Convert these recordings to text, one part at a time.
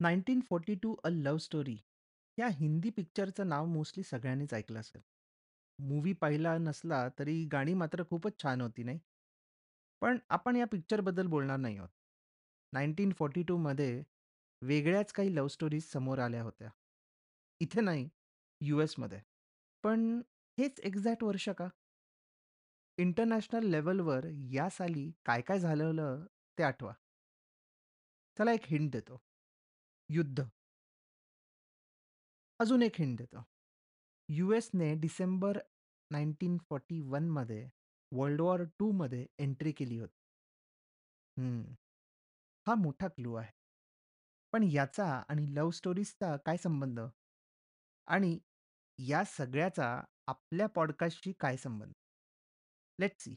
1942 अ love story या हिंदी पिक्चरचं नाव mostly सगळ्यांनीच ऐकलं असेल. मूव्ही पाहिला नसला तरी गाणी मात्र खूपच छान होती नाही? पण आपण या पिक्चरबद्दल बोलणार नाही आहोत. 1942 मध्ये वेगळ्याच काही लव्ह स्टोरीज समोर आल्या होत्या. इथे नाही, यूएसमध्ये. पण हेच एक्झॅक्ट वर्ष का? इंटरनॅशनल लेव्हलवर या साली काय-काय झालेलं ते आठवा. चला एक हिंट देतो. युद्ध. अजून एक हिंट देतो. यूएसने डिसेंबर 1941 मध्ये वर्ल्ड वॉर 2 मध्ये एंट्री केली होती. हं. हा मोठा क्लू आहे. पण याचा आणि लव्ह स्टोरीजचा काय संबंध? आणि या सगळ्याचा आपल्या पॉडकास्टशी काय संबंध? Let's see.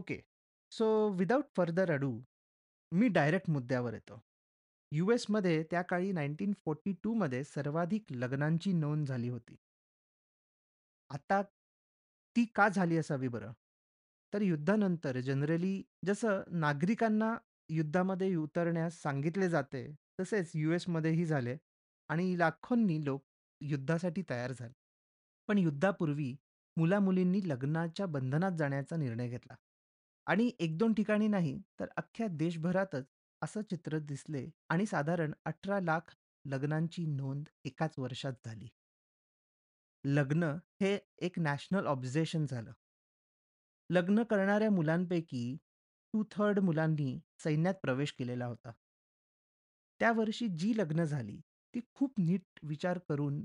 okay. So without further ado, me direct मुद्द्यावर येतो. यूएसमध्ये त्या काळी 1942 मध्ये सर्वाधिक लग्नांची नोंद झाली होती. आता ती का झाली असावी बरं? तर युद्धानंतर जनरली जसं नागरिकांना युद्धामध्ये उतरण्यास सांगितले जाते, तसेच यूएसमध्येही झाले आणि लाखोंनी लोक युद्धासाठी तयार झाले. पण युद्धापूर्वी मुलामुलींनी लग्नाच्या बंधनात जाण्याचा निर्णय घेतला. आणि एक दोन ठिकाणी नाही, तर अख्ख्या देशभरातच असं चित्र दिसले आणि साधारण अठरा लाख लग्नांची नोंद एकाच वर्षात झाली. लग्न हे एक नॅशनल ऑब्झेशन झालं. लग्न करणाऱ्या मुलांपैकी टू थर्ड मुलांनी सैन्यात प्रवेश केलेला होता. त्या वर्षी जी लग्न झाली, ती खूप नीट विचार करून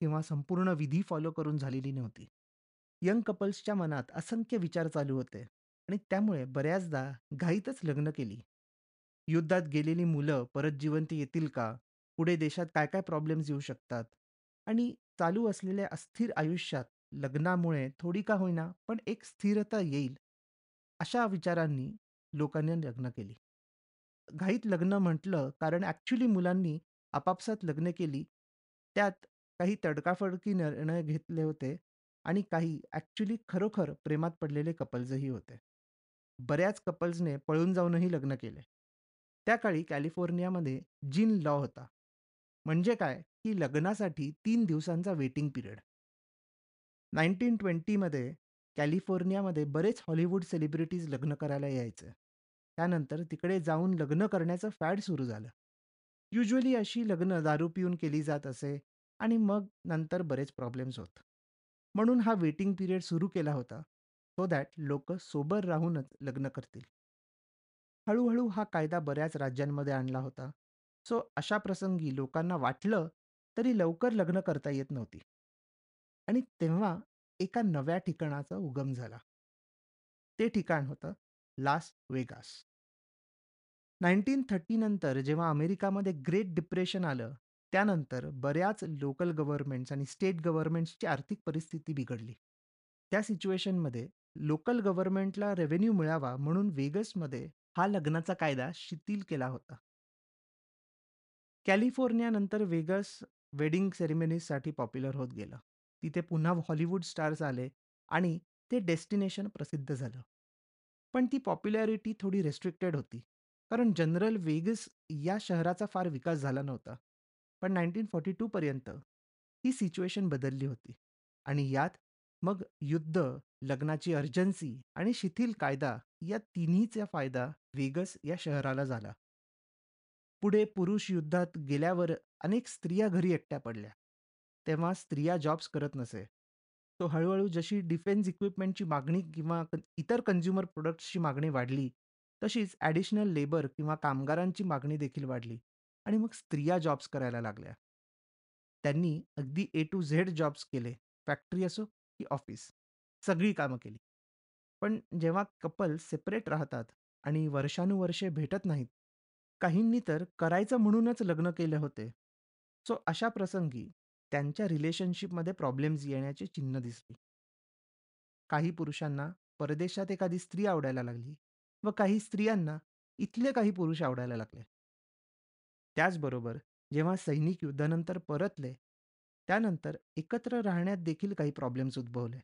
किंवा संपूर्ण विधी फॉलो करून झालेली नव्हती. यंग कपल्सच्या मनात असंख्य विचार चालू होते. आणि त्यामुळे बऱ्याचदा घाईतच लग्न केली. युद्धात गेलेली मुलं परत जिवंत येतील का? पुढे देशात काय काय प्रॉब्लेम्स येऊ शकतात? आणि चालू असलेल्या अस्थिर आयुष्यात लग्नामुळे थोडी का होईना पण एक स्थिरता येईल, अशा विचारांनी लोकांनी लग्न केली. घाईत लग्न म्हटलं कारण ॲक्चुअली मुलांनी आपापसात लग्न केली. त्यात काही तडकाफडकी निर्णय घेतले होते आणि काही ॲक्चुअली खरोखर प्रेमात पडलेले कपल्सही होते. बऱ्याच कपल्सने पळून जाऊनही लग्न केले. त्या काळी कॅलिफोर्नियामध्ये जीन लॉ होता. म्हणजे काय, की लग्नासाठी तीन दिवसांचा वेटिंग पिरियड. 1920 मध्ये कॅलिफोर्नियामध्ये बरेच हॉलिवूड सेलिब्रिटीज लग्न करायला यायचे. त्यानंतर तिकडे जाऊन लग्न करण्याचं फॅड सुरू झालं. युजुअली अशी लग्न दारू पिऊन केली जात असे आणि मग नंतर बरेच प्रॉब्लेम्स होत. म्हणून हा वेटिंग पिरियड सुरू केला होता. सो दॅट लोक सोबर राहूनच लग्न करतील. हळूहळू हा कायदा बऱ्याच राज्यांमध्ये आणला होता. सो अशा प्रसंगी लोकांना वाटलं तरी लवकर लग्न करता येत नव्हती. आणि तेव्हा एका नव्या ठिकाणाचा उगम झाला. ते ठिकाण होतं लास वेगास. 1930 नंतर जेव्हा अमेरिकामध्ये ग्रेट डिप्रेशन आलं, त्यानंतर बऱ्याच लोकल गव्हर्नमेंट्स आणि स्टेट गव्हर्नमेंट्सची आर्थिक परिस्थिती बिघडली. त्या सिच्युएशनमध्ये लोकल गव्हर्नमेंटला रेव्हेन्यू मिळावा म्हणून वेगसमध्ये हा लग्नाचा कायदा शिथिल केला होता. कॅलिफोर्नियानंतर वेगस वेडिंग सेरेमनीजसाठी पॉप्युलर होत गेलं. तिथे पुन्हा हॉलिवूड स्टार्स आले आणि ते डेस्टिनेशन प्रसिद्ध झालं. पण ती पॉप्युलॅरिटी थोडी रेस्ट्रिक्टेड होती. कारण जनरल वेगस या शहराचा फार विकास झाला नव्हता. पण 1942 पर्यंत ही सिच्युएशन बदलली होती आणि यात मग युद्ध, लग्नाची अर्जन्सी आणि शिथिल कायदा या तिन्हीचा फायदा वेगस या शहराला झाला. पुढे पुरुष युद्धात गेल्यावर अनेक स्त्रिया घरी एकट्या पडल्या. तेव्हा स्त्रिया जॉब्स करत नसे. तो हळूहळू जशी डिफेन्स इक्विपमेंटची मागणी किंवा इतर कंझ्युमर प्रोडक्ट्सची मागणी वाढली, तशीच ॲडिशनल लेबर किंवा कामगारांची मागणी देखील वाढली आणि मग स्त्रिया जॉब्स करायला लागल्या. त्यांनी अगदी ए टू झेड जॉब्स केले. फॅक्टरी असो की ऑफिस, सगळी कामं केली. पण जेव्हा कपल सेपरेट राहतात आणि वर्षानुवर्षे भेटत नाहीत, काहींनी तर करायचं म्हणूनच लग्न केले होते. सो अशा प्रसंगी त्यांच्या रिलेशनशिपमध्ये प्रॉब्लेम्स येण्याची चिन्ह दिसली. काही पुरुषांना परदेशात एखादी स्त्री आवडायला लागली व काही स्त्रियांना इथले काही पुरुष आवडायला लागले. त्याचबरोबर जेव्हा सैनिक युद्धानंतर परतले, त्यानंतर एकत्र राहण्यात देखील काही प्रॉब्लेम्स उद्भवले.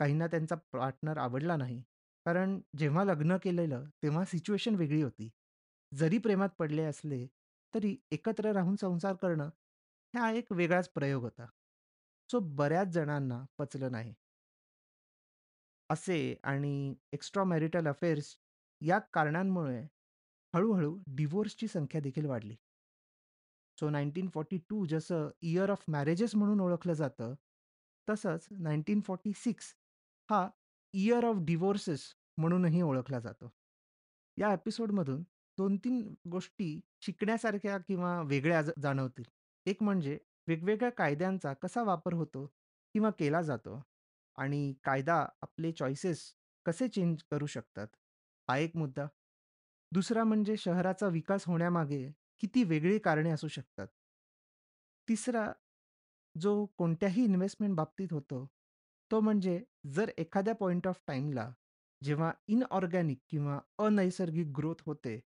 काहींना त्यांचा पार्टनर आवडला नाही. कारण जेव्हा लग्न केलेलं तेव्हा सिच्युएशन वेगळी होती. जरी प्रेमात पडले असले, तरी एकत्र राहून संसार करणं हा एक वेगळाच प्रयोग होता. सो बऱ्याच जणांना पचलं नाही. असे आणि एक्स्ट्रा मॅरिटल अफेअर्स या कारणांमुळे हळू-हळू डिव्होर्सची संख्या देखील वाढली. सो 1942 जसं इयर ऑफ मॅरेजेस म्हणून ओळखलं जातं, तसंच 1946 हा इयर ऑफ डिव्होर्सेस म्हणूनही ओळखला जातो. या एपिसोडमधून 2-3 गोष्टी शिकण्यासारख्या किंवा वेगळ्या जाणवतील. एक म्हणजे वेगवेगळ्या कायद्यांचा कसा वापर होतो किंवा केला जातो आणि कायदा आपले चॉईसेस कसे चेंज करू शकतात, हा एक मुद्दा. दुसरा म्हणजे शहराचा विकास होण्यामागे किती वेगळी कारणे असू शकतात. तिसरा जो कोणत्याही इन्व्हेस्टमेंट बाबतीत होतो, तो म्हणजे जर एखाद्या पॉइंट ऑफ टाईमला जेव्हा इनऑर्गॅनिक किंवा अनैसर्गिक ग्रोथ होते,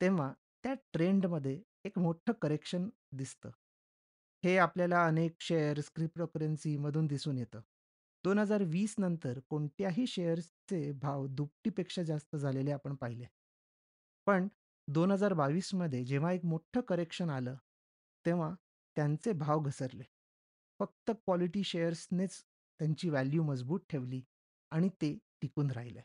तेव्हा त्या ट्रेंडमध्ये एक मोठं करेक्शन दिसतं. हे आपल्याला अनेक शेअर्स, क्रिप्टोकरन्सीमधून दिसून येतं. 2020 नंतर कोणत्याही शेअर्सचे भाव दुपटीपेक्षा जास्त झालेले आपण पाहिले. पण 2022 मध्ये जेव्हा एक मोठं करेक्शन आलं, तेव्हा त्यांचे भाव घसरले. फक्त क्वालिटी शेअर्सनेच त्यांची व्हॅल्यू मजबूत ठेवली आणि ते टिकून राहिले.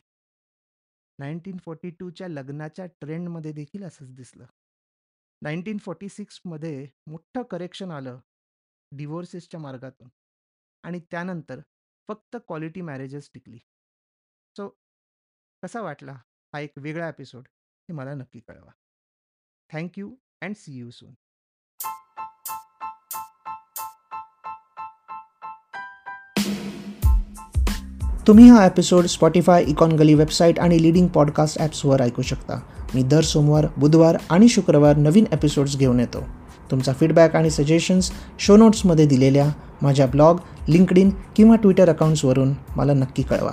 1942 च्या लग्नाच्या ट्रेंडमध्ये देखील असंच दिसलं. 1946 मध्ये मोठं करेक्शन आलं डिव्होर्सेसच्या मार्गातून आणि त्यानंतर फक्त क्वालिटी मॅरेजेस टिकली. सो कसा वाटला हा एक वेगळा एपिसोड हे मला नक्की कळवा. Thank you and see you soon. तुम्ही हा episode Spotify Econ Galli website आणि लिडिंग पॉडकास्ट ॲप्सवर ऐकू शकता. मी दर सोमवार बुधवार आणि शुक्रवार नवीन एपिसोड्स घेऊन येतो. तुमचा फीडबॅक आणि सजेशन्स शो नोट्समध्ये दिलेल्या माझ्या ब्लॉग लिंकड इन किंवा ट्विटर अकाउंट्सवरून मला नक्की कळवा.